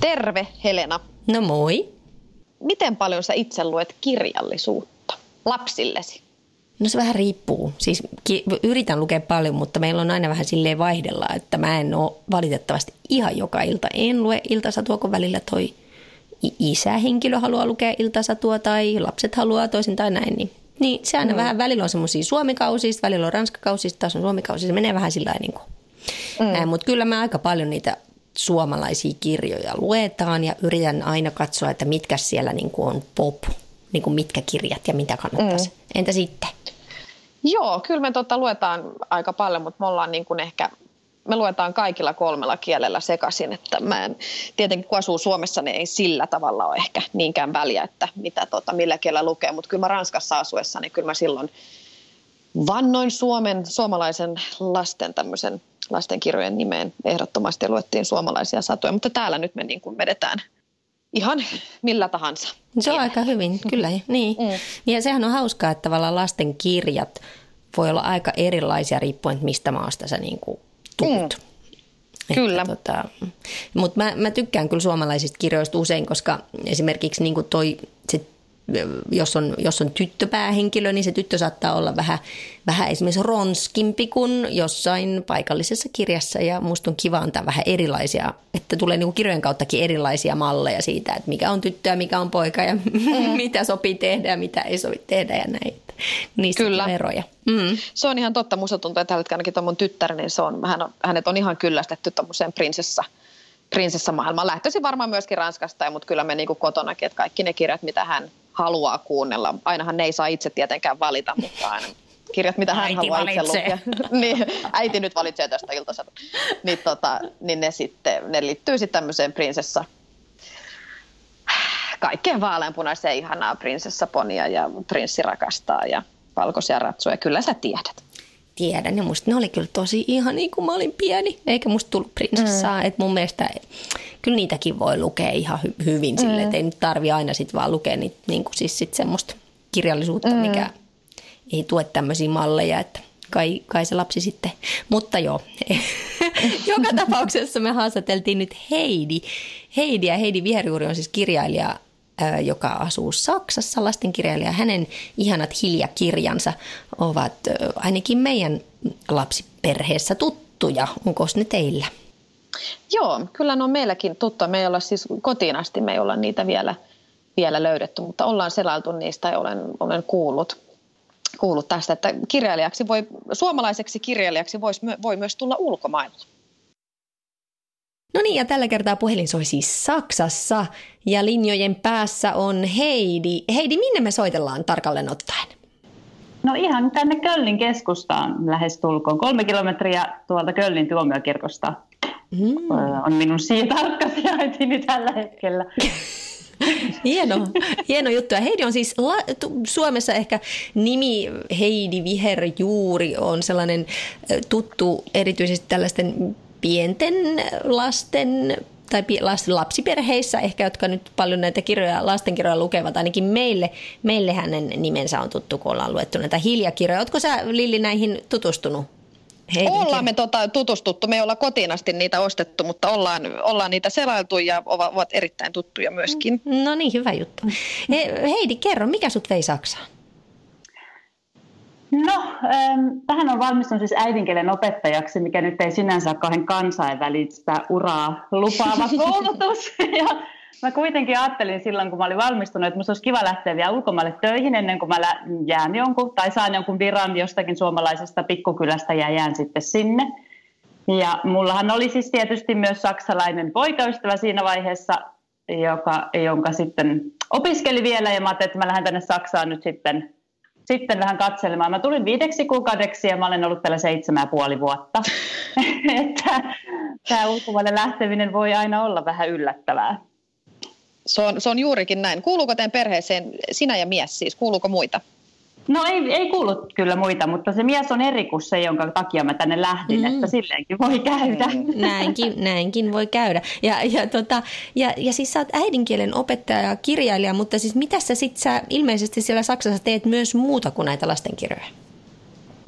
Terve Helena. No moi. Miten paljon sä itse luet kirjallisuutta lapsillesi? No se vähän riippuu. Siis ki- yritän lukea paljon, mutta meillä on aina vähän silleen vaihdella, että mä en ole valitettavasti ihan joka ilta. En lue iltasatua, kun välillä toi isähenkilö haluaa lukea iltasatua tai lapset haluaa toisin tai näin. Niin, niin se aina mm. vähän välillä on semmoisia suomikausista, välillä on ranskakausista, taas on suomikausista. Se menee vähän sillä niin kuin. Mm. Mutta kyllä mä aika paljon niitä suomalaisia kirjoja luetaan ja yritän aina katsoa, että mitkä siellä niin kuin on pop, niin kuin mitkä kirjat ja mitä kannattaisi. Mm. Entä sitten? Joo, kyllä me tuota luetaan aika paljon, mutta me ollaan niin kuin ehkä me luetaan kaikilla kolmella kielellä sekaisin, että mä en, tietenkin kun asuu Suomessa, niin ei sillä tavalla ole ehkä niinkään väliä, että mitä tota, millä kielellä lukee, mutta kyllä mä Ranskassa asuessa, niin kyllä mä silloin vannoin Suomen, suomalaisen lasten tämmöisen lastenkirjojen nimeen ehdottomasti luettiin suomalaisia satuja, mutta täällä nyt me niin kuin vedetään ihan millä tahansa. Se on aika hyvin, kyllä. Niin. Mm. Ja sehän on hauskaa, että tavallaan lasten kirjat voi olla aika erilaisia riippuen, mistä maasta sä niin kuin tuut. Mm. Kyllä. Tota, mutta mä, mä tykkään kyllä suomalaisista kirjoista usein, koska esimerkiksi niin kuin toi, se jos on, jos on tyttöpäähenkilö, niin se tyttö saattaa olla vähän, vähän esimerkiksi ronskimpi kuin jossain paikallisessa kirjassa. Ja musta on kiva antaa vähän erilaisia, että tulee niin kirjojen kauttakin erilaisia malleja siitä, että mikä on tyttö ja mikä on poika ja mm. mitä sopii tehdä ja mitä ei sovi tehdä ja näin. Niistä Kyllä. on eroja. Mm. Se on ihan totta. Musta tuntuu, että tällä hetkellä ainakin tuon mun tyttär, niin se on, hän on, hänet on ihan kyllästetty tuommoiseen prinsessa – prinsessamaailmaan. Lähtöisin varmaan myöskin Ranskasta, mutta kyllä me niin kuin kotonakin, että kaikki ne kirjat, mitä hän haluaa kuunnella. Ainahan ne ei saa itse tietenkään valita, mutta aina kirjat, mitä hän äiti haluaa valitsee. itse lukea. niin, äiti nyt valitsee tästä iltasata. Niin, tota, niin ne, sitten, ne liittyy sitten tämmöiseen prinsessa, kaikkeen vaaleanpunaiseen ihanaa prinsessaponia ja prinssi rakastaa ja valkoisia ratsuja. Kyllä sä tiedät tiedän. Ja musta ne oli kyllä tosi ihan niin kuin mä olin pieni, eikä musta tullut prinsessaa. Mm. Että mun mielestä kyllä niitäkin voi lukea ihan hy- hyvin mm. sille, että ei nyt tarvi aina sit vaan lukea niitä, niin kuin siis sit semmoista kirjallisuutta, mm. mikä ei tue tämmöisiä malleja, että kai, kai se lapsi sitten. Mutta joo, joka tapauksessa me haastateltiin nyt Heidi. Heidi ja Heidi Viherjuuri on siis kirjailija joka asuu Saksassa, lastenkirjailija. Hänen ihanat hiljakirjansa ovat ainakin meidän lapsiperheessä tuttuja. Onko ne teillä? Joo, kyllä ne on meilläkin tuttuja. Me ei olla siis kotiin asti, me ei olla niitä vielä, vielä löydetty, mutta ollaan selailtu niistä ja olen, olen kuullut, kuullut tästä, että kirjailijaksi voi, suomalaiseksi kirjailijaksi vois, voi myös tulla ulkomailla. No niin, ja tällä kertaa puhelin soi siis Saksassa ja linjojen päässä on Heidi. Heidi, minne me soitellaan tarkalleen ottaen? No ihan tänne Köllin keskustaan lähes tulkoon. Kolme kilometriä tuolta Köllin tuomiokirkosta mm. on minun siitä tarkka sijaintini tällä hetkellä. Hieno, hieno juttu. Ja Heidi on siis la, Suomessa ehkä nimi Heidi Viherjuuri on sellainen tuttu erityisesti tällaisten pienten lasten tai lapsiperheissä ehkä, jotka nyt paljon näitä kirjoja, lastenkirjoja lukevat, ainakin meille, meille hänen nimensä on tuttu, kun ollaan luettu näitä hiljakirjoja. Oletko sä Lilli näihin tutustunut? Heidinkin. Ollaan me tota, tutustuttu, me ei olla kotiin asti niitä ostettu, mutta ollaan, ollaan niitä selailtu ja ovat erittäin tuttuja myöskin. No niin, hyvä juttu. Heidi, kerro, mikä sut vei Saksaan? No, tähän on valmistunut siis äidinkielen opettajaksi, mikä nyt ei sinänsä ole kauhean kansainvälistä uraa lupaava koulutus. ja mä kuitenkin ajattelin silloin, kun mä olin valmistunut, että musta olisi kiva lähteä vielä ulkomaille töihin ennen kuin mä jään jonkun, tai saan jonkun viran jostakin suomalaisesta pikkukylästä ja jään sitten sinne. Ja mullahan oli siis tietysti myös saksalainen poikaystävä siinä vaiheessa, joka, jonka sitten opiskeli vielä, ja mä ajattelin, että mä lähden tänne Saksaan nyt sitten sitten vähän katselemaan. Mä tulin viideksi kuukaudeksi ja mä olen ollut täällä seitsemän ja puoli vuotta. että tämä ulkomaille lähteminen voi aina olla vähän yllättävää. Se on, se on juurikin näin. Kuuluuko teidän perheeseen sinä ja mies siis? Kuuluuko muita? No ei, ei kuulu kyllä muita, mutta se mies on eri kuin se, jonka takia mä tänne lähdin, mm. että silleenkin voi käydä. Mm. Näinkin, näinkin voi käydä. Ja, ja, tota, ja, ja siis sä oot äidinkielen opettaja ja kirjailija, mutta siis mitä sä sit sä ilmeisesti siellä Saksassa teet myös muuta kuin näitä lastenkirjoja?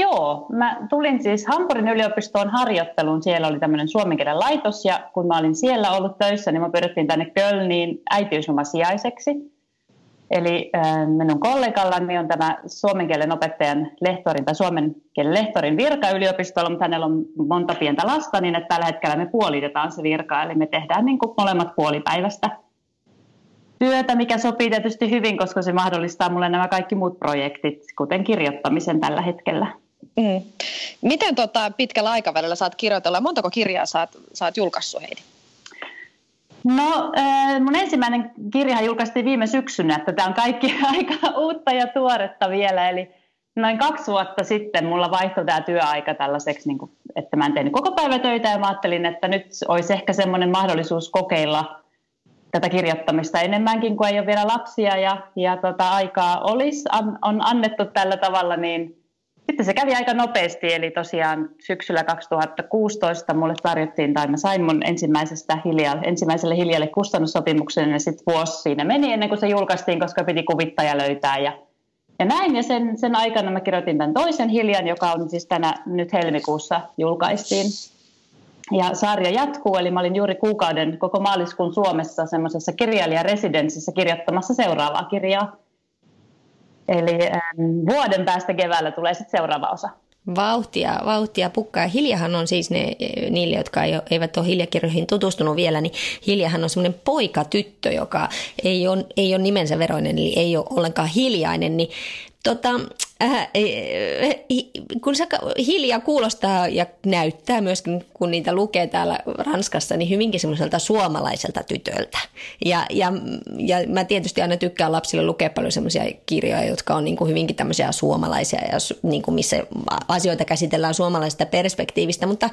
Joo, mä tulin siis Hampurin yliopistoon harjoitteluun. Siellä oli tämmöinen suomenkielen laitos ja kun mä olin siellä ollut töissä, niin mä pyydettiin tänne Kölniin äitiyslomasiaiseksi. Eli äh, minun kollegallani on tämä suomen kielen opettajan lehtorin tai suomen kielen lehtorin virka yliopistolla, mutta hänellä on monta pientä lasta, niin että tällä hetkellä me puolitetaan se virka, eli me tehdään niin kuin molemmat puolipäivästä työtä, mikä sopii tietysti hyvin, koska se mahdollistaa mulle nämä kaikki muut projektit, kuten kirjoittamisen tällä hetkellä. Mm. Miten tota pitkällä aikavälillä saat kirjoitella? Montako kirjaa saat, saat julkaissut, Heidi? No mun ensimmäinen kirja julkaistiin viime syksynä, että tämä on kaikki aika uutta ja tuoretta vielä. Eli noin kaksi vuotta sitten mulla vaihtoi tämä työaika tällaiseksi, niin kuin, että mä en tehnyt koko päivä töitä ja mä ajattelin, että nyt olisi ehkä semmoinen mahdollisuus kokeilla tätä kirjoittamista enemmänkin, kun ei ole vielä lapsia ja, ja tota, aikaa olisi, on annettu tällä tavalla, niin sitten se kävi aika nopeasti, eli tosiaan syksyllä 2016 mulle tarjottiin, tai mä sain mun ensimmäisestä hilja, ensimmäiselle hiljalle kustannussopimuksen, ja sitten vuosi siinä meni ennen kuin se julkaistiin, koska piti kuvittaja löytää, ja, ja näin, ja sen, sen aikana mä kirjoitin tämän toisen hiljan, joka on siis tänä nyt helmikuussa julkaistiin. Ja sarja jatkuu, eli mä olin juuri kuukauden koko maaliskuun Suomessa semmoisessa kirjailijaresidenssissä kirjoittamassa seuraavaa kirjaa. Eli ähm, vuoden päästä keväällä tulee sitten seuraava osa. Vauhtia, vauhtia pukkaa. Hiljahan on siis ne, niille, jotka eivät ole hiljakirjoihin tutustunut vielä, niin Hiljahan on semmoinen poika-tyttö, joka ei ole, ei ole nimensä veroinen, eli ei ole ollenkaan hiljainen. Niin tota, äh, kun se hiljaa kuulostaa ja näyttää myöskin, kun niitä lukee täällä Ranskassa, niin hyvinkin semmoiselta suomalaiselta tytöltä. Ja, ja, ja mä tietysti aina tykkään lapsille lukea paljon semmoisia kirjoja, jotka on niin kuin hyvinkin tämmöisiä suomalaisia ja niin kuin missä asioita käsitellään suomalaisesta perspektiivistä. Mutta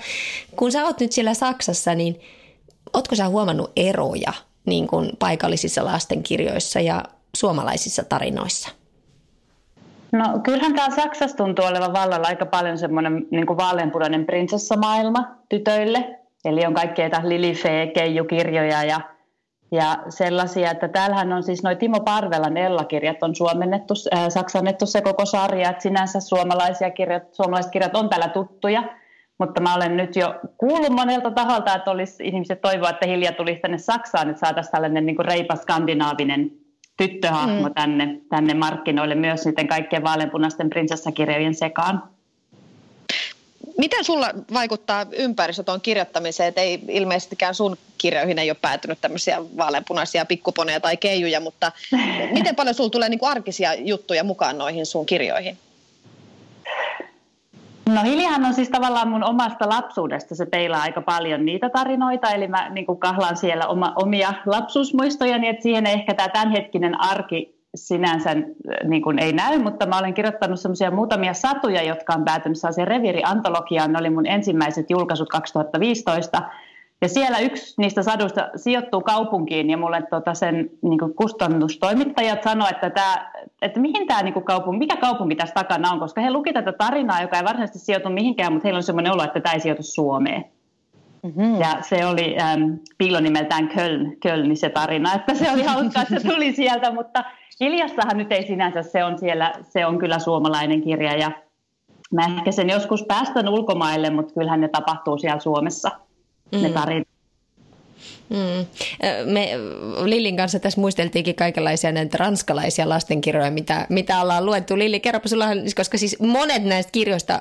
kun sä oot nyt siellä Saksassa, niin ootko sä huomannut eroja niin kuin paikallisissa lastenkirjoissa ja suomalaisissa tarinoissa? No kyllähän täällä Saksassa tuntuu olevan vallalla aika paljon semmoinen niin vaaleanpunainen prinsessamaailma tytöille. Eli on kaikkea Lilifee, Keiju-kirjoja ja, ja sellaisia, että täällähän on siis noin Timo Parvelan Ella-kirjat on suomennettu, äh, saksannettu se koko sarja, että sinänsä suomalaisia kirjat, suomalaiset kirjat on täällä tuttuja, mutta mä olen nyt jo kuullut monelta taholta, että olisi ihmiset toivoa, että Hilja tulisi tänne Saksaan, että saataisiin tällainen niin reipas skandinaavinen tyttöhahmo mm. tänne, tänne markkinoille myös niiden kaikkien vaaleanpunaisten prinsessakirjojen sekaan. Miten sulla vaikuttaa ympäristö tuon kirjoittamiseen? Et ei ilmeisestikään sun kirjoihin ei ole päätynyt tämmöisiä vaaleanpunaisia pikkuponeja tai keijuja, mutta miten paljon sulla tulee niin arkisia juttuja mukaan noihin sun kirjoihin? No Hiljahan on siis tavallaan mun omasta lapsuudesta, se peilaa aika paljon niitä tarinoita, eli mä niin kuin kahlaan siellä oma, omia lapsuusmuistoja, niin että siihen ehkä tämä tämänhetkinen arki sinänsä niin kuin ei näy, mutta mä olen kirjoittanut semmoisia muutamia satuja, jotka on päätynyt sellaiseen reviiriantologiaan, ne oli mun ensimmäiset julkaisut 2015, ja siellä yksi niistä saduista sijoittuu kaupunkiin ja mulle tota sen niin kustannustoimittajat sanoivat, että, tämä, että mihin tämä niin kaupunki, mikä kaupunki tässä takana on, koska he luki tätä tarinaa, joka ei varsinaisesti sijoitu mihinkään, mutta heillä on sellainen olo, että tämä ei sijoitu Suomeen. Mm-hmm. Ja se oli ähm, piilonimeltään Köln, Köln se tarina, että se oli hauskaa, että se tuli sieltä, mutta Hiljassahan nyt ei sinänsä, se on siellä, se on kyllä suomalainen kirja ja mä ehkä sen joskus päästän ulkomaille, mutta kyllähän ne tapahtuu siellä Suomessa. Ne tarinat. Mm. Me Lillin kanssa tässä muisteltiinkin kaikenlaisia näitä ranskalaisia lastenkirjoja, mitä, mitä ollaan luettu. Lilli, kerropa sulla, koska siis monet näistä kirjoista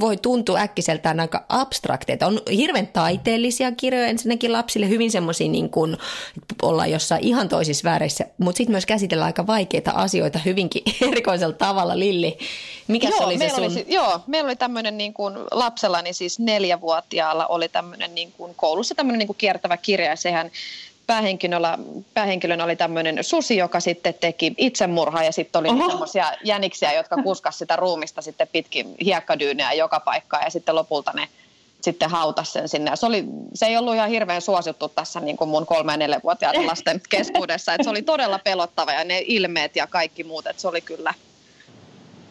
voi tuntua äkkiseltään aika abstrakteita. On hirveän taiteellisia kirjoja ensinnäkin lapsille, hyvin semmoisia niin kuin ollaan jossain ihan toisissa väreissä, mutta sitten myös käsitellään aika vaikeita asioita hyvinkin erikoisella tavalla. Lilli, mikä joo, oli se sun? Oli, joo, meillä oli tämmöinen niin kuin lapsellani siis neljävuotiaalla oli tämmöinen niin kuin koulussa tämmöinen niin kuin kiertävä kirja ja sehän päähenkilönä, päähenkilönä oli tämmöinen susi, joka sitten teki itsemurhaa ja sitten oli semmoisia jäniksiä, jotka kuskas sitä ruumista sitten pitkin hiekkadyynejä joka paikkaan ja sitten lopulta ne sitten hautas sen sinne. Ja se, oli, se ei ollut ihan hirveän suosittu tässä niin kuin mun kolme- ja neljävuotiaiden lasten keskuudessa. että se oli todella pelottava ja ne ilmeet ja kaikki muut. että se oli kyllä,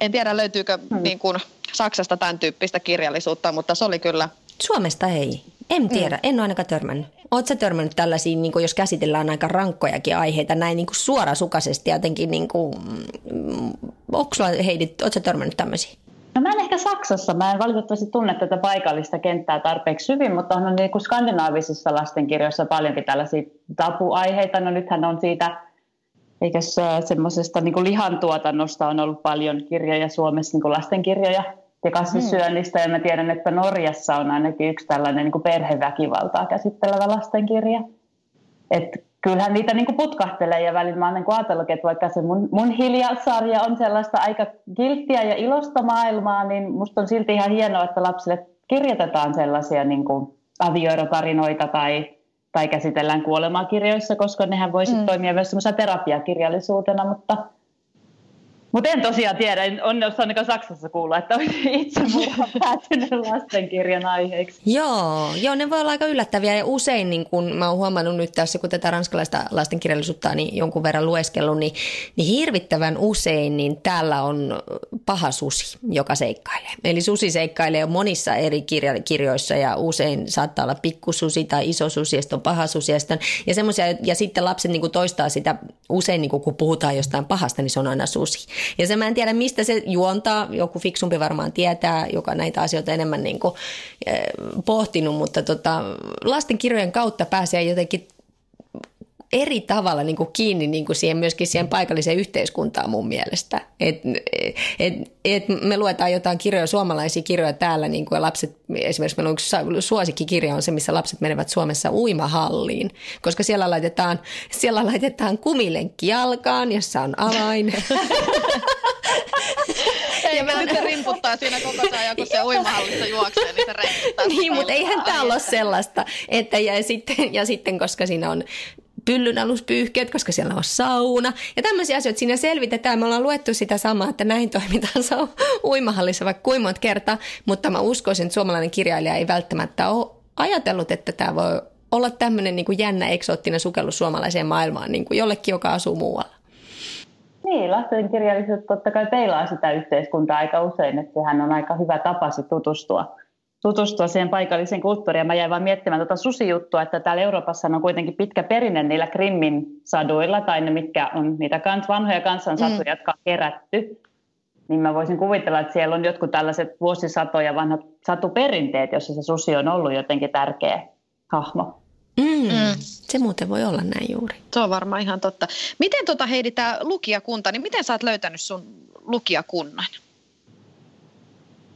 en tiedä löytyykö hmm. niin kuin Saksasta tämän tyyppistä kirjallisuutta, mutta se oli kyllä. Suomesta ei. En tiedä, mm. en ole ainakaan törmännyt. Oletko törmännyt tällaisiin, niin jos käsitellään aika rankkojakin aiheita, näin niin suorasukaisesti jotenkin, niin kuin, mm, onko sulla Heidi, oletko törmännyt tämmöisiä? No mä en ehkä Saksassa, mä en valitettavasti tunne tätä paikallista kenttää tarpeeksi hyvin, mutta on niin kuin skandinaavisissa lastenkirjoissa paljonkin tällaisia tapuaiheita. No nythän on siitä, eikä semmoisesta niin lihantuotannosta on ollut paljon kirjoja Suomessa, niin kuin lastenkirjoja ja kasvissyönnistä. Hmm. Ja mä tiedän, että Norjassa on ainakin yksi tällainen niin kuin perheväkivaltaa käsittelevä lastenkirja. Että kyllähän niitä niin kuin putkahtelee ja välillä mä oon niin ajatellut, että vaikka se mun, mun hiljasarja on sellaista aika kilttiä ja ilosta maailmaa, niin musta on silti ihan hienoa, että lapsille kirjoitetaan sellaisia niin kuin avioerotarinoita tai, tai käsitellään kuolemakirjoissa, koska nehän voisi mm. toimia myös semmoisena terapiakirjallisuutena, mutta – mutta en tosiaan tiedä, on ainakaan Saksassa kuulla, että itse mulla päätynyt lastenkirjan aiheeksi. Joo, joo, ne voi olla aika yllättäviä ja usein, niin kun mä oon huomannut nyt tässä, kun tätä ranskalaista lastenkirjallisuutta niin jonkun verran lueskellut, niin, niin hirvittävän usein niin täällä on paha susi, joka seikkailee. Eli susi seikkailee monissa eri kirja, kirjoissa ja usein saattaa olla pikkususi tai iso susi ja on paha susi ja, sitten, ja, ja sitten lapset niin toistaa sitä usein, niin kun puhutaan jostain pahasta, niin se on aina susi. Ja se mä en tiedä, mistä se juontaa. Joku fiksumpi varmaan tietää, joka näitä asioita enemmän niin kuin, eh, pohtinut, mutta tota, lastenkirjojen kautta pääsee jotenkin eri tavalla niin kuin kiinni niin kuin siihen, myöskin siihen paikalliseen yhteiskuntaan mun mielestä. Et, et, et me luetaan jotain kirjoja, suomalaisia kirjoja täällä niin kuin lapset, esimerkiksi meillä on yksi suosikkikirja on se, missä lapset menevät Suomessa uimahalliin, koska siellä laitetaan, siellä laitetaan kumilenkki jalkaan, jossa on avain. ja mä... nyt se rimputtaa siinä koko ajan, kun se uimahallissa juoksee, niin se. Niin, mutta eihän täällä ole sellaista. Että, ja, sitten, ja sitten, koska siinä on pyllyn aluspyyhkeet, koska siellä on sauna. Ja tämmöisiä asioita siinä selvitetään. Me ollaan luettu sitä samaa, että näin toimitaan saa uimahallissa vaikka kuinka monta kertaa, mutta mä uskoisin, että suomalainen kirjailija ei välttämättä ole ajatellut, että tämä voi olla tämmöinen niin kuin jännä eksoottinen sukellus suomalaiseen maailmaan niin kuin jollekin, joka asuu muualla. Niin, lastenkirjallisuus totta kai peilaa sitä yhteiskuntaa aika usein, että sehän on aika hyvä tapa tutustua tutustua siihen paikalliseen kulttuuriin. Mä jäin vaan miettimään tuota susijuttua, että täällä Euroopassa on kuitenkin pitkä perinne niillä Krimmin saduilla, tai ne mitkä on niitä kans, vanhoja kansansatuja, mm. jotka on kerätty. Niin mä voisin kuvitella, että siellä on jotkut tällaiset vuosisatoja vanhat satuperinteet, joissa se susi on ollut jotenkin tärkeä hahmo. Mm. Mm. Se muuten voi olla näin juuri. Se on varmaan ihan totta. Miten tota Heidi, tämä lukijakunta, niin miten sä oot löytänyt sun lukijakunnan?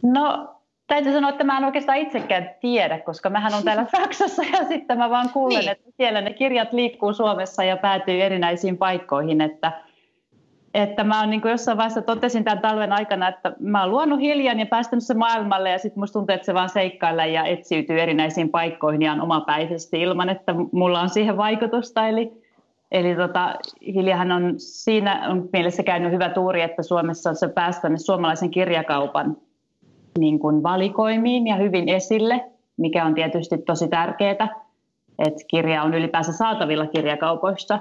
No Täytyy sanoa, että mä en oikeastaan itsekään tiedä, koska mähän on täällä Saksassa ja sitten mä vaan kuulen, niin. että siellä ne kirjat liikkuu Suomessa ja päätyy erinäisiin paikkoihin, että, että mä oon niin kuin jossain vaiheessa totesin tämän talven aikana, että mä oon luonut hiljan ja päästänyt se maailmalle ja sitten musta tuntuu, että se vaan seikkailee ja etsiytyy erinäisiin paikkoihin ihan omapäisesti ilman, että mulla on siihen vaikutusta. Eli, eli tota, Hiljahan on siinä on mielessä käynyt hyvä tuuri, että Suomessa on se päästänyt suomalaisen kirjakaupan niin kuin valikoimiin ja hyvin esille, mikä on tietysti tosi tärkeää, että kirja on ylipäänsä saatavilla kirjakaupoissa.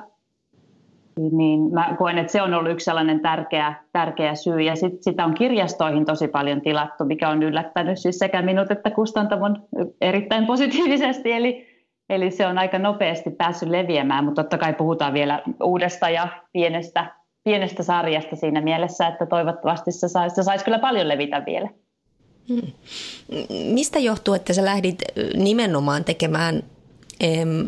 Niin mä koen, että se on ollut yksi sellainen tärkeä, tärkeä syy. Ja sit, sitä on kirjastoihin tosi paljon tilattu, mikä on yllättänyt siis sekä minut että kustantamon erittäin positiivisesti. Eli, eli se on aika nopeasti päässyt leviämään, mutta totta kai puhutaan vielä uudesta ja pienestä, pienestä sarjasta siinä mielessä, että toivottavasti se saisi, saisi kyllä paljon levitä vielä. Mistä johtuu, että sä lähdit nimenomaan tekemään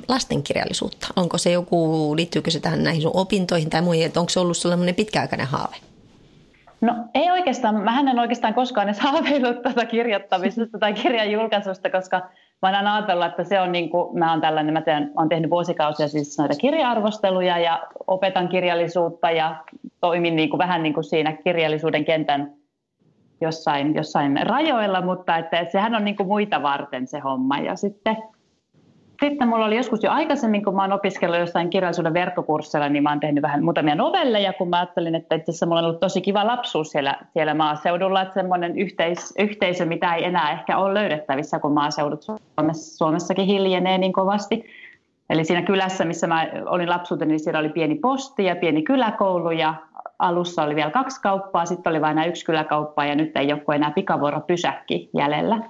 lastenkirjallisuutta? Onko se joku, liittyykö se tähän näihin sun opintoihin tai muihin, että onko se ollut sellainen pitkäaikainen haave? No ei oikeastaan, mä en oikeastaan koskaan edes haaveillut tuota kirjoittamisesta tai kirjan julkaisusta, koska mä oon ajatellut, että se on niin kuin, mä oon tällainen, mä teen, oon tehnyt vuosikausia siis näitä kirja-arvosteluja ja opetan kirjallisuutta ja toimin niin kuin, vähän niin kuin siinä kirjallisuuden kentän jossain, jossain rajoilla, mutta että sehän on niin kuin muita varten se homma. Ja sitten sitten mulla oli joskus jo aikaisemmin, kun mä oon opiskellut jossain kirjallisuuden verkkokursseilla, niin mä oon tehnyt vähän muutamia novelleja, kun mä ajattelin, että itse asiassa mulla on ollut tosi kiva lapsuus siellä, siellä maaseudulla, että semmoinen yhteis, yhteisö, mitä ei enää ehkä ole löydettävissä, kun maaseudut Suomessa, Suomessakin hiljenee niin kovasti. Eli siinä kylässä, missä mä olin lapsuuteni, niin siellä oli pieni posti ja pieni kyläkoulu ja alussa oli vielä kaksi kauppaa, sitten oli vain yksi kyläkauppa ja nyt ei ole enää pikavuoro pysäkki jäljellä.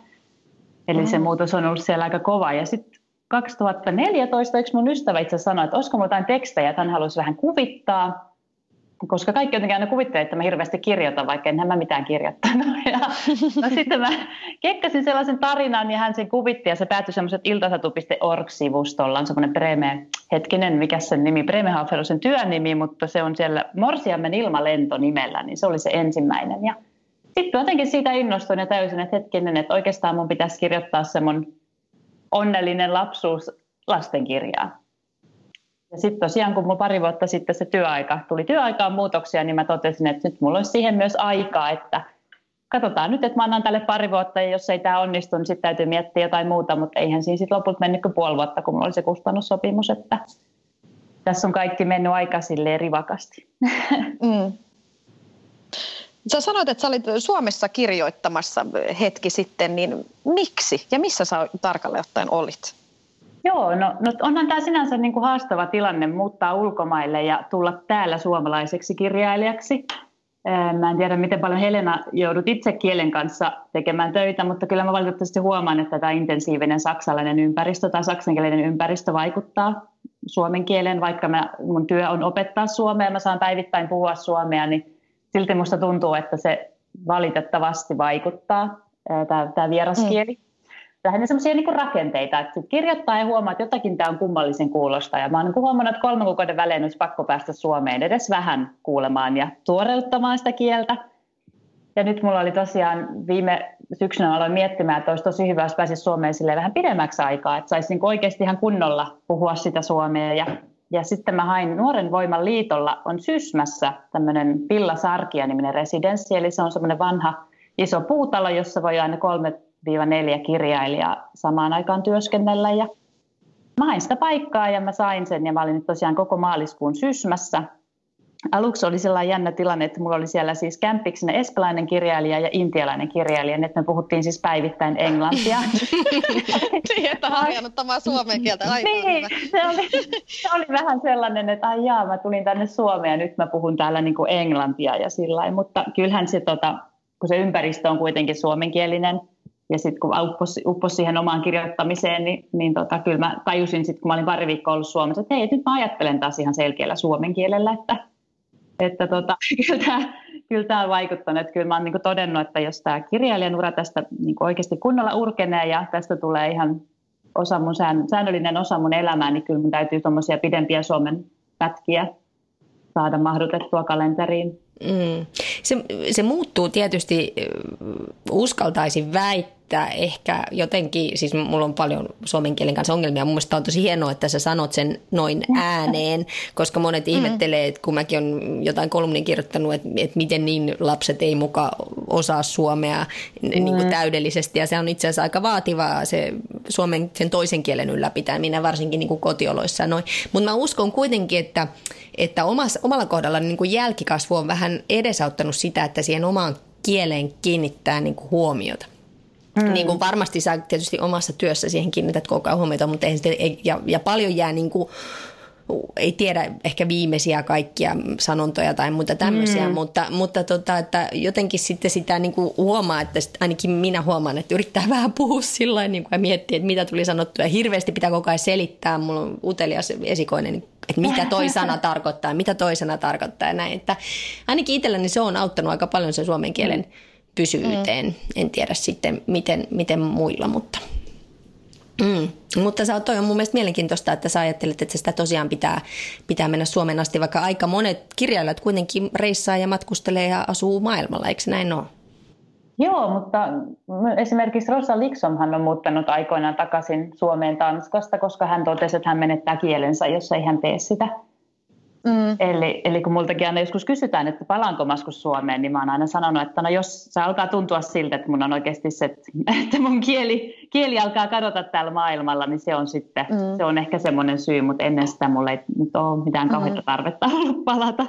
Eli mm. se muutos on ollut siellä aika kova. Ja sitten 2014 yksi mun ystävä itse sanoi, että olisiko mulla jotain tekstejä, että hän haluaisi vähän kuvittaa, koska kaikki jotenkin aina kuvittelee, että mä hirveästi kirjoitan, vaikka en mä mitään kirjoittanut. Ja, no sitten mä kekkasin sellaisen tarinan ja hän sen kuvitti ja se päätyi semmoiset iltasatu.org-sivustolla, on semmoinen Breme, hetkinen, mikä sen nimi, Bremehafer on sen työnimi, mutta se on siellä Morsiammen ilmalento nimellä, niin se oli se ensimmäinen. Ja sitten jotenkin siitä innostuin ja täysin, että hetkinen, että oikeastaan mun pitäisi kirjoittaa semmoinen onnellinen lapsuus lastenkirjaa. Ja sitten tosiaan, kun mulla pari vuotta sitten se työaika, tuli työaikaan muutoksia, niin mä totesin, että nyt mulla olisi siihen myös aikaa, että katsotaan nyt, että mä annan tälle pari vuotta, ja jos ei tämä onnistu, niin sitten täytyy miettiä jotain muuta, mutta eihän siinä sitten lopulta mennyt kuin puoli vuotta, kun mulla oli se kustannussopimus, että tässä on kaikki mennyt aika silleen rivakasti. Mm. Sä sanoit, että sä olit Suomessa kirjoittamassa hetki sitten, niin miksi ja missä sä tarkalleen ottaen olit? Joo, no, no onhan tämä sinänsä niin kuin haastava tilanne muuttaa ulkomaille ja tulla täällä suomalaiseksi kirjailijaksi. Mä en tiedä, miten paljon Helena joudut itse kielen kanssa tekemään töitä, mutta kyllä mä valitettavasti huomaan, että tämä intensiivinen saksalainen ympäristö tai saksankielinen ympäristö vaikuttaa suomen kielen, vaikka mä, mun työ on opettaa suomea, mä saan päivittäin puhua suomea, niin silti musta tuntuu, että se valitettavasti vaikuttaa, tämä vieraskieli. Mm. Lähinnä semmoisia niin rakenteita, että kirjoittaa ja huomaa, että jotakin tämä on kummallisen kuulosta. Ja mä oon niin huomannut, että kolmen kuukauden välein olisi pakko päästä Suomeen edes vähän kuulemaan ja tuoreuttamaan sitä kieltä. Ja nyt mulla oli tosiaan viime syksynä aloin miettimään, että olisi tosi hyvä, jos pääsisi Suomeen vähän pidemmäksi aikaa, että saisi niin oikeasti ihan kunnolla puhua sitä suomea ja ja sitten mä hain Nuoren voiman liitolla, on Sysmässä tämmöinen Pilla Sarkia-niminen residenssi, eli se on semmoinen vanha iso puutalo, jossa voi aina kolme neljä kirjailijaa samaan aikaan työskennellä. Ja mä hain sitä paikkaa ja mä sain sen ja mä olin nyt tosiaan koko maaliskuun Sysmässä aluksi oli sellainen jännä tilanne, että mulla oli siellä siis kämppiksenä espanjalainen kirjailija ja intialainen kirjailija, että me puhuttiin siis päivittäin englantia. niin, että harjannuttamaan suomen kieltä. Aivan niin, se oli, se oli vähän sellainen, että ai jaa, mä tulin tänne Suomeen ja nyt mä puhun täällä niin kuin englantia ja sillä Mutta kyllähän se, tota, kun se ympäristö on kuitenkin suomenkielinen, ja sitten kun upposi, upposi siihen omaan kirjoittamiseen, niin, niin tota, kyllä mä tajusin sitten, kun mä olin pari viikkoa ollut Suomessa, että hei, nyt mä ajattelen taas ihan selkeällä suomen kielellä, että, että tota, kyllä tämä kyllä tämä on vaikuttanut. Että kyllä mä olen niin todennut, että jos tämä kirjailijan ura tästä niin oikeasti kunnolla urkenee ja tästä tulee ihan osa mun sään, säännöllinen osa mun elämää, niin kyllä mun täytyy tuommoisia pidempiä Suomen pätkiä saada mahdutettua kalenteriin. Mm. Se, se muuttuu tietysti, uskaltaisin väittää, ehkä jotenkin, siis mulla on paljon suomen kielen kanssa ongelmia, mun mielestä on tosi hienoa, että sä sanot sen noin ääneen, koska monet mm. ihmettelee, että kun mäkin on jotain kolumnin kirjoittanut, että, että miten niin lapset ei muka osaa suomea mm. niin kuin täydellisesti, ja se on itse asiassa aika vaativaa se suomen sen toisen kielen ylläpitäminen, varsinkin niin kuin kotioloissa noin. Mutta mä uskon kuitenkin, että, että omassa, omalla kohdalla niin kuin jälkikasvu on vähän edesauttanut sitä, että siihen omaan kieleen kiinnittää niin kuin huomiota. Mm. Niin kuin varmasti sä tietysti omassa työssä siihen kiinnität koko ajan huomiota, mutta ei, ei, ja, ja paljon jää niin kuin, ei tiedä ehkä viimeisiä kaikkia sanontoja tai muita tämmöisiä, mm. mutta, mutta tota, että jotenkin sitten sitä niin kuin huomaa, että ainakin minä huomaan, että yrittää vähän puhua sillä niin kuin ja miettiä, että mitä tuli sanottua. Ja hirveästi pitää koko ajan selittää, mulla on utelias esikoinen, että mitä toi sana tarkoittaa, mitä toi sana tarkoittaa ja näin. Että ainakin itselläni se on auttanut aika paljon sen suomen kielen mm pysyvyyteen. Mm. En tiedä sitten, miten, miten muilla, mutta... Mm. Mutta sä, toi on mun mielestä mielenkiintoista, että sä ajattelet, että sitä tosiaan pitää, pitää mennä Suomen asti, vaikka aika monet kirjailijat kuitenkin reissaa ja matkustelee ja asuu maailmalla, eikö näin ole? Joo, mutta esimerkiksi Rosa Liksomhan on muuttanut aikoinaan takaisin Suomeen Tanskasta, koska hän totesi, että hän menettää kielensä, jos ei hän tee sitä Mm. Eli, eli kun multakin aina joskus kysytään, että palaanko maskus Suomeen, niin mä oon aina sanonut, että no jos se alkaa tuntua siltä, että mun on oikeasti se, että mun kieli, kieli alkaa kadota täällä maailmalla, niin se on sitten, mm. se on ehkä semmoinen syy, mutta ennen sitä mulla ei nyt ole mitään kauheita mm. tarvetta ollut palata.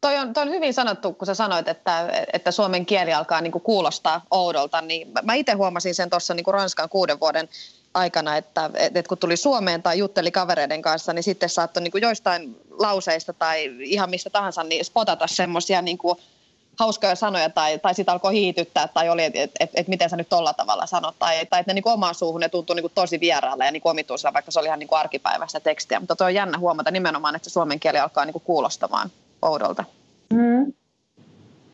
Toi on, toi on hyvin sanottu, kun sä sanoit, että, että suomen kieli alkaa niin kuin kuulostaa oudolta. Niin mä itse huomasin sen tuossa niin Ranskan kuuden vuoden aikana, että, että kun tuli Suomeen tai jutteli kavereiden kanssa, niin sitten saattoi niin kuin joistain lauseista tai ihan mistä tahansa niin spotata semmoisia niin hauskoja sanoja tai, tai sitten alkoi hiityttää tai oli, että et, et, et miten sä nyt tolla tavalla sanot tai, tai että ne niin omaan suuhun ne tuntui niin tosi vieraalle ja niin omituisella, vaikka se oli ihan niin arkipäiväistä tekstiä. Mutta tuo on jännä huomata nimenomaan, että se suomen kieli alkaa niin kuulostamaan oudolta. Mm.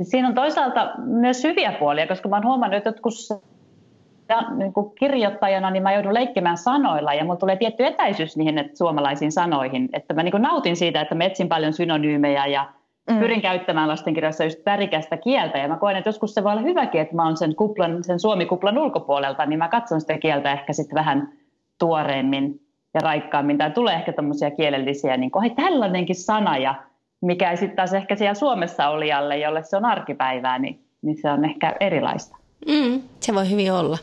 Siinä on toisaalta myös hyviä puolia, koska mä oon huomannut, että kun niin kuin kirjoittajana niin mä joudun leikkimään sanoilla ja mulla tulee tietty etäisyys niihin että suomalaisiin sanoihin. Että mä niin kuin nautin siitä, että mä etsin paljon synonyymejä ja mm. pyrin käyttämään lastenkirjassa just värikästä kieltä. Ja mä koen, että joskus se voi olla hyväkin, että mä oon sen, kuplan, sen suomikuplan ulkopuolelta, niin mä katson sitä kieltä ehkä sitten vähän tuoreemmin ja raikkaammin. Tai tulee ehkä tämmöisiä kielellisiä, niin kuin, hei tällainenkin sana ja mikä ei sitten taas ehkä siellä Suomessa olijalle, jolle se on arkipäivää, niin, niin se on ehkä erilaista. Mm, se voi hyvin olla.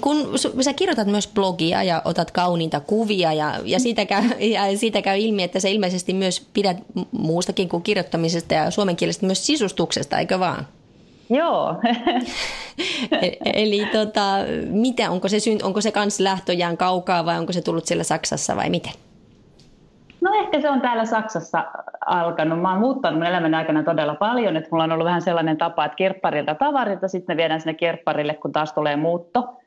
Kun sä kirjoitat myös blogia ja otat kauniita kuvia ja, ja, siitä käy, ja siitä käy ilmi, että sä ilmeisesti myös pidät muustakin kuin kirjoittamisesta ja suomenkielisestä myös sisustuksesta, eikö vaan? Joo. E-, eli tota, mitä, onko se, onko se kans lähtöjään kaukaa vai onko se tullut siellä Saksassa vai miten? No ehkä se on täällä Saksassa alkanut. Mä oon muuttanut mun elämän aikana todella paljon, että mulla on ollut vähän sellainen tapa, että kirpparilta tavarilta, sitten me viedään sinne kirpparille, kun taas tulee muutto.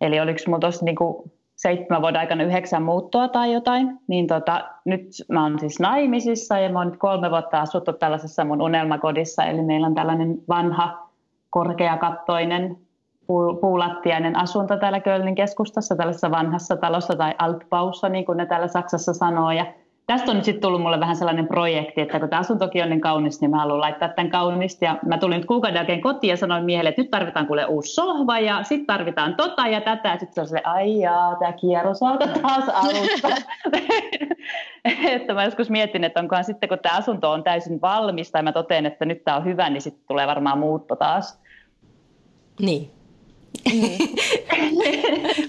Eli oliko mulla tuossa niinku seitsemän vuoden aikana yhdeksän muuttoa tai jotain, niin tota, nyt mä oon siis naimisissa ja mä oon nyt kolme vuotta asuttu tällaisessa mun unelmakodissa, eli meillä on tällainen vanha korkeakattoinen puulattiainen asunto täällä Kölnin keskustassa, tällaisessa vanhassa talossa tai altpaussa, niin kuin ne täällä Saksassa sanoo. Ja tästä on nyt sitten tullut mulle vähän sellainen projekti, että kun tämä asuntokin on niin kaunis, niin mä haluan laittaa tämän kaunista. Ja mä tulin nyt kuukauden jälkeen kotiin ja sanoin miehelle, että nyt tarvitaan kuule uusi sohva ja sitten tarvitaan tota ja tätä. Sitten se oli ai jaa, tämä kierros alkoi taas alusta. että mä joskus mietin, että onkohan sitten kun tämä asunto on täysin valmis tai mä totean, että nyt tämä on hyvä, niin sitten tulee varmaan muutto taas. Niin, niin.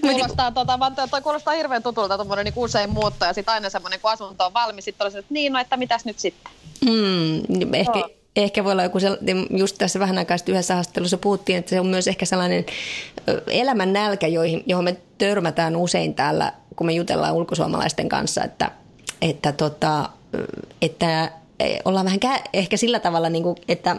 kuulostaa, tota, toi kuulostaa hirveän tutulta tuommoinen niin usein muutto ja sitten aina semmoinen, kun asunto on valmis, sitten olisi, että niin, no että mitäs nyt sitten? Mm, ehkä, no. ehkä voi olla joku, just tässä vähän aikaa sitten yhdessä haastattelussa puhuttiin, että se on myös ehkä sellainen elämän nälkä, joihin, johon me törmätään usein täällä, kun me jutellaan ulkosuomalaisten kanssa, että, että, tota, että ollaan vähän kä- ehkä sillä tavalla, niin kuin, että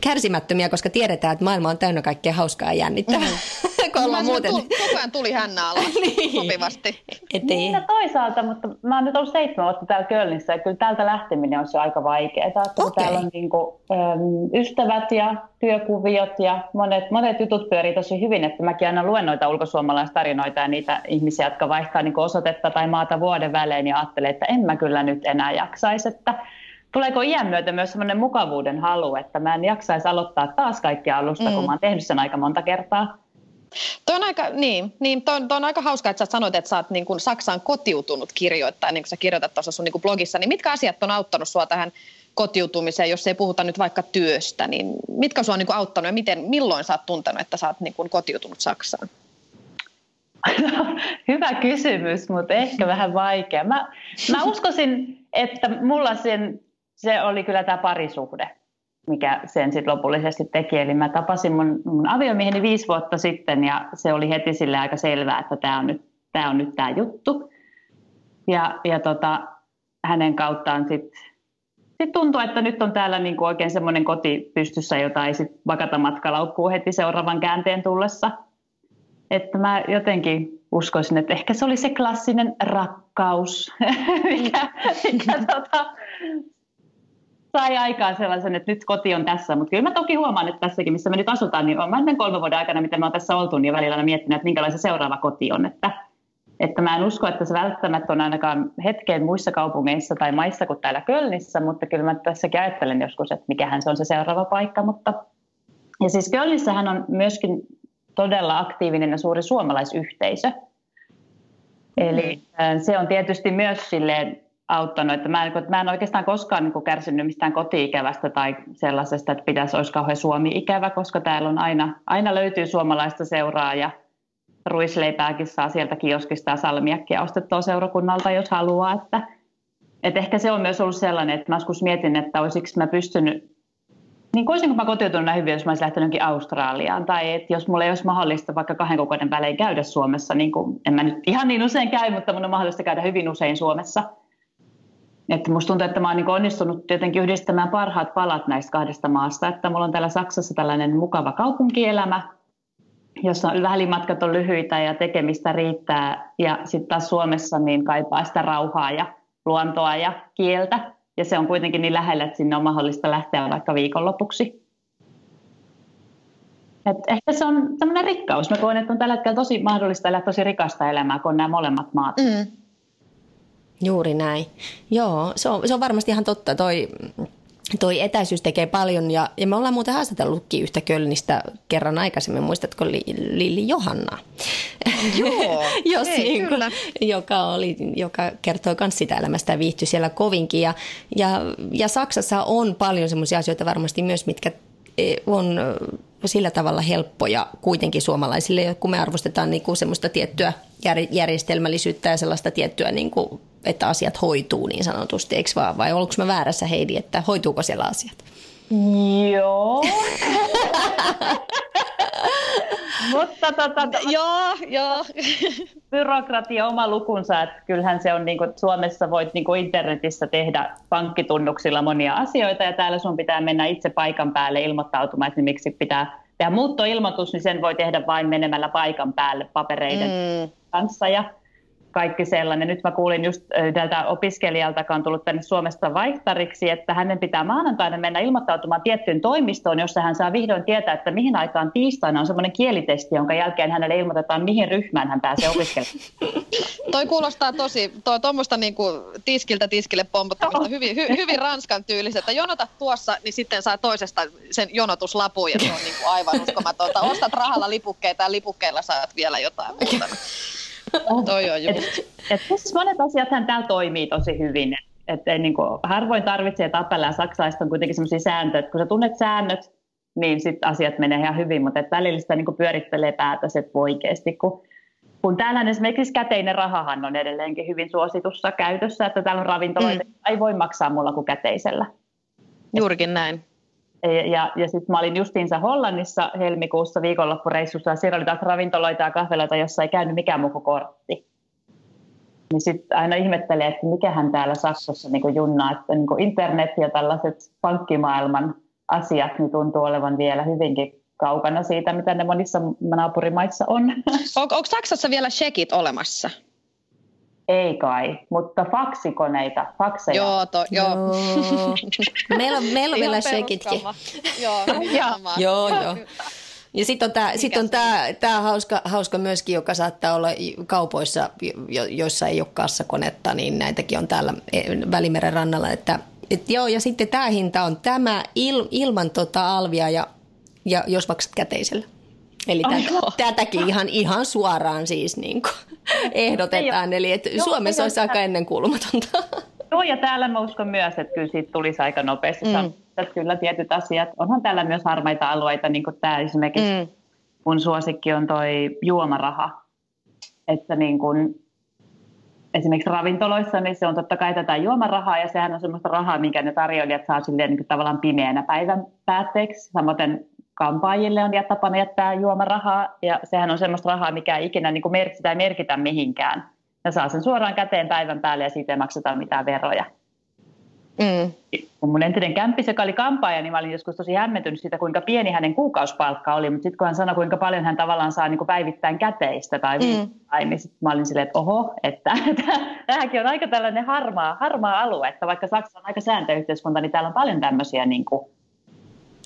kärsimättömiä, koska tiedetään, että maailma on täynnä kaikkea hauskaa ja jännittävää. Mm. ollaan muuten... Tuli, koko ajan tuli hännä alla niin. sopivasti. Ettei... Niin, no toisaalta, mutta mä oon nyt ollut seitsemän vuotta täällä Kölnissä ja kyllä täältä lähteminen on se aika vaikeaa. Okay. Täällä on niin kuin, äm, ystävät ja työkuviot ja monet, monet jutut pyörii tosi hyvin, että mäkin aina luen noita ulkosuomalaistarinoita ja niitä ihmisiä, jotka vaihtaa niin osoitetta tai maata vuoden välein ja ajattelee, että en mä kyllä nyt enää jaksaisi, että Tuleeko iän myötä myös sellainen mukavuuden halu, että mä en jaksaisi aloittaa taas kaikkia alusta, mm. kun mä oon tehnyt sen aika monta kertaa? Tuo on aika, niin, niin toi, toi on aika hauska, että sä sanoit, että sä oot niin kuin Saksaan kotiutunut kirjoittaja, niin kuin sä kirjoitat tuossa sun niin kuin blogissa, niin mitkä asiat on auttanut sua tähän kotiutumiseen, jos ei puhuta nyt vaikka työstä, niin mitkä sua on niin kuin auttanut ja miten, milloin sä oot tuntenut, että sä oot niin kuin kotiutunut Saksaan? Hyvä kysymys, mutta ehkä vähän vaikea. Mä, mä uskoisin, että mulla sen se oli kyllä tämä parisuhde, mikä sen sitten lopullisesti teki. Eli mä tapasin mun, mun aviomieheni viisi vuotta sitten ja se oli heti sille aika selvää, että tämä on nyt tämä on nyt tämä juttu. Ja, ja tota, hänen kauttaan sitten sit tuntuu, että nyt on täällä niinku oikein semmoinen koti pystyssä, jota ei sitten vakata matkalaukkuun heti seuraavan käänteen tullessa. Että mä jotenkin uskoisin, että ehkä se oli se klassinen rakkaus, mikä, mikä tota, sai aikaan sellaisen, että nyt koti on tässä, mutta kyllä mä toki huomaan, että tässäkin, missä me nyt asutaan, niin on mä näiden kolmen vuoden aikana, miten mä oon tässä oltu, niin välillä miettinyt, että minkälainen se seuraava koti on, että, että mä en usko, että se välttämättä on ainakaan hetkeen muissa kaupungeissa tai maissa kuin täällä Kölnissä, mutta kyllä mä tässäkin ajattelen joskus, että mikähän se on se seuraava paikka, mutta ja siis Kölnissähän on myöskin todella aktiivinen ja suuri suomalaisyhteisö, Eli mm. se on tietysti myös silleen auttanut. Että mä, en, mä en oikeastaan koskaan niin kuin kärsinyt mistään koti-ikävästä tai sellaisesta, että pitäisi olisi kauhean Suomi-ikävä, koska täällä on aina, aina löytyy suomalaista seuraa ja ruisleipääkin saa sieltä kioskista ja salmiakkia ostettua seurakunnalta, jos haluaa. Että, että ehkä se on myös ollut sellainen, että mä joskus mietin, että olisiko mä pystynyt niin olisinko mä kotiutunut näin hyvin, jos mä olisin lähtenyt Australiaan, tai että jos mulla ei olisi mahdollista vaikka kahden kuukauden välein käydä Suomessa, niin kuin, en mä nyt ihan niin usein käy, mutta mun on mahdollista käydä hyvin usein Suomessa. Että musta tuntuu, että mä oon niin onnistunut jotenkin yhdistämään parhaat palat näistä kahdesta maasta, että mulla on täällä Saksassa tällainen mukava kaupunkielämä, jossa välimatkat on lyhyitä ja tekemistä riittää, ja sitten taas Suomessa niin kaipaa sitä rauhaa ja luontoa ja kieltä, ja se on kuitenkin niin lähellä, että sinne on mahdollista lähteä vaikka viikonlopuksi. Et ehkä se on sellainen rikkaus. Mä koen, että on tällä hetkellä tosi mahdollista elää tosi rikasta elämää, kun on nämä molemmat maat. Mm. Juuri näin. Joo, se on, se on varmasti ihan totta. Toi, toi etäisyys tekee paljon ja, ja me ollaan muuten haastatellutkin yhtä Kölnistä kerran aikaisemmin, muistatko Lilli Johanna? Joo, Jos ei, niin kuin, joka, oli, joka kertoo myös sitä elämästä ja viihtyi siellä kovinkin. Ja, ja, ja Saksassa on paljon sellaisia asioita varmasti myös, mitkä e, on sillä tavalla helppoja kuitenkin suomalaisille, kun me arvostetaan niin kuin semmoista tiettyä järjestelmällisyyttä ja sellaista tiettyä, niin kuin, että asiat hoituu niin sanotusti, eikö vaan? Vai oliko mä väärässä Heidi, että hoituuko siellä asiat? Joo. Mutta tota, joo, joo. byrokratia oma lukunsa, että kyllähän se on, niin kuin, Suomessa voit niin kuin internetissä tehdä pankkitunnuksilla monia asioita ja täällä sun pitää mennä itse paikan päälle ilmoittautumaan, että miksi pitää tehdä muuttoilmoitus, niin sen voi tehdä vain menemällä paikan päälle papereiden mm. kanssa ja kaikki sellainen. Nyt mä kuulin just tältä opiskelijalta, joka on tullut tänne Suomesta vaihtariksi, että hänen pitää maanantaina mennä ilmoittautumaan tiettyyn toimistoon, jossa hän saa vihdoin tietää, että mihin aikaan tiistaina on semmoinen kielitesti, jonka jälkeen hänelle ilmoitetaan, mihin ryhmään hän pääsee opiskelemaan. toi kuulostaa tosi, toi tuommoista niinku tiskiltä tiskille pompottamista, hyvin, hy, hyvin ranskan tyyliset, että jonota tuossa, niin sitten saa toisesta sen jonotuslapun ja se on niinku aivan uskomatonta. Ostat rahalla lipukkeita ja lipukkeilla saat vielä jotain muuta. Toi on just. Et, et, siis monet asiathan täällä toimii tosi hyvin. Et, et, niin kuin, harvoin tarvitsee tapella ja saksalaiset on kuitenkin sellaisia sääntöjä, että kun sä tunnet säännöt, niin sitten asiat menee ihan hyvin, mutta et välillä sitä niin pyörittelee päätä se oikeasti, kun kun täällä esimerkiksi käteinen rahahan on edelleenkin hyvin suositussa käytössä, että täällä on ravintoloita, mm. ei voi maksaa mulla kuin käteisellä. Juurikin näin. Ja, ja sitten mä olin justiinsa Hollannissa helmikuussa viikonloppureissussa ja siellä oli taas ravintoloita ja kahveloita, jossa ei käynyt mikään muu kuin kortti. Niin sitten aina ihmettelee, että mikähän täällä Saksassa niin junnaa, että niin internet ja tällaiset pankkimaailman asiat niin tuntuu olevan vielä hyvinkin kaukana siitä, mitä ne monissa naapurimaissa on. On, onko Saksassa vielä shekit olemassa? Ei kai, mutta faksikoneita, fakseja. Joo, to, joo. joo. meillä on, meillä on vielä sekitkin. joo, joo, joo. Ja sitten on tämä sit on tää, tää hauska, hauska myöskin, joka saattaa olla kaupoissa, jo, joissa ei ole kassakonetta, niin näitäkin on täällä e, Välimeren rannalla. Että, et joo, ja sitten tämä hinta on tämä il, ilman tota alvia ja, ja jos maksat käteisellä. Eli tätä, tätäkin ihan, ihan suoraan siis niin kuin ehdotetaan. Eli että joo, Suomessa olisi aika ennenkuulumatonta. Joo, ja täällä mä uskon myös, että kyllä siitä tulisi aika nopeasti. Mm. Että kyllä tietyt asiat. Onhan täällä myös harmaita alueita, niin kuin tämä esimerkiksi mm. mun suosikki on toi juomaraha. Että niin kuin, esimerkiksi ravintoloissa, niin se on totta kai tätä juomarahaa, ja sehän on semmoista rahaa, minkä ne tarjoilijat saa silleen niin kuin tavallaan pimeänä päivän päätteeksi. Samoin kampaajille on tapana jättää juomarahaa, ja sehän on semmoista rahaa, mikä ei ikinä niin kuin mer- sitä ei merkitä mihinkään. Ja saa sen suoraan käteen päivän päälle ja siitä ei makseta mitään veroja. Mm. Kun mun entinen kämppis, joka oli kampaaja, niin mä olin joskus tosi hämmentynyt siitä, kuinka pieni hänen kuukausipalkka oli, mutta sitten kun hän sanoi, kuinka paljon hän tavallaan saa niin kuin päivittäin käteistä tai mm. niin sitten mä olin silleen, että oho, että tämäkin on aika tällainen harmaa, harmaa alue, että vaikka Saksa on aika sääntöyhteiskunta, niin täällä on paljon tämmöisiä niin kuin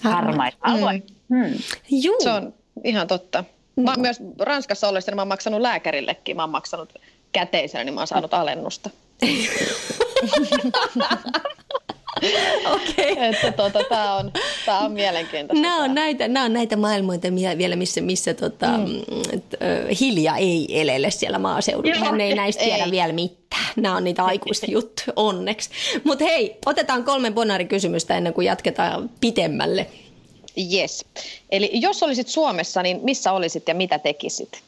harmaita mm. alueita. Hmm. Juu. Se on ihan totta. Mä mm. myös Ranskassa ollessa niin mä oon maksanut lääkärillekin, mä oon maksanut käteisenä, niin mä oon saanut alennusta. Okei. Okay. Että tota, tämä on, tää on mielenkiintoista. Nämä on näitä, nämä on näitä maailmoita vielä, missä, missä tota, mm. hiljaa ei elele siellä maaseudulla. Hän ei näistä tiedä vielä mitään. Nämä on niitä aikuisten juttuja, onneksi. Mutta hei, otetaan kolme bonarikysymystä ennen kuin jatketaan pitemmälle. Yes. Eli jos olisit Suomessa, niin missä olisit ja mitä tekisit?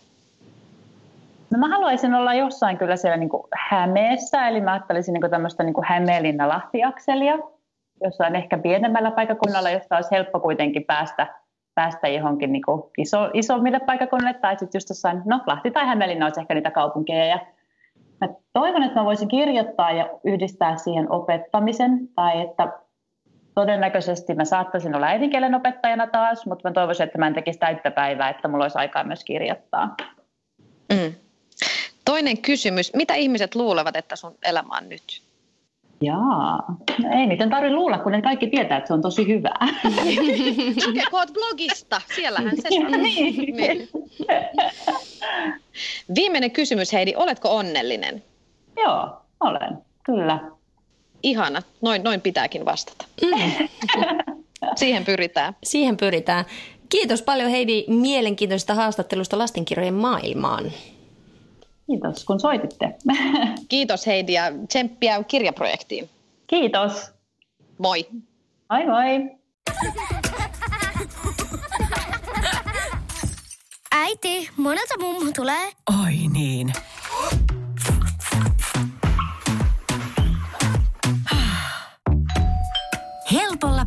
No mä haluaisin olla jossain kyllä siellä niin kuin Hämeessä, eli mä ajattelisin niin kuin tämmöistä niin Hämeenlinna-Lahti-akselia, jossain ehkä pienemmällä paikakunnalla, josta olisi helppo kuitenkin päästä, päästä johonkin niin iso, isommille paikakunnille, tai sitten just jossain, no Lahti tai Hämeenlinna olisi ehkä niitä kaupunkeja, ja mä toivon, että mä voisin kirjoittaa ja yhdistää siihen opettamisen, tai että todennäköisesti mä saattaisin olla äidinkielen opettajana taas, mutta mä toivoisin, että mä en tekisi täyttä päivää, että mulla olisi aikaa myös kirjoittaa. Mm. Toinen kysymys. Mitä ihmiset luulevat, että sun elämä on nyt? Jaa, no ei niiden tarvitse luulla, kun ne kaikki tietää, että se on tosi hyvää. Lukekoot blogista, siellähän se on. niin. niin. Viimeinen kysymys Heidi, oletko onnellinen? Joo, olen, kyllä. Ihana, noin, noin pitääkin vastata. Mm. Siihen pyritään. Siihen pyritään. Kiitos paljon Heidi mielenkiintoisesta haastattelusta lastenkirjojen maailmaan. Kiitos, kun soititte. Kiitos Heidi ja tsemppiä kirjaprojektiin. Kiitos. Moi. Moi moi. Äiti, monelta mummu tulee? Oi niin.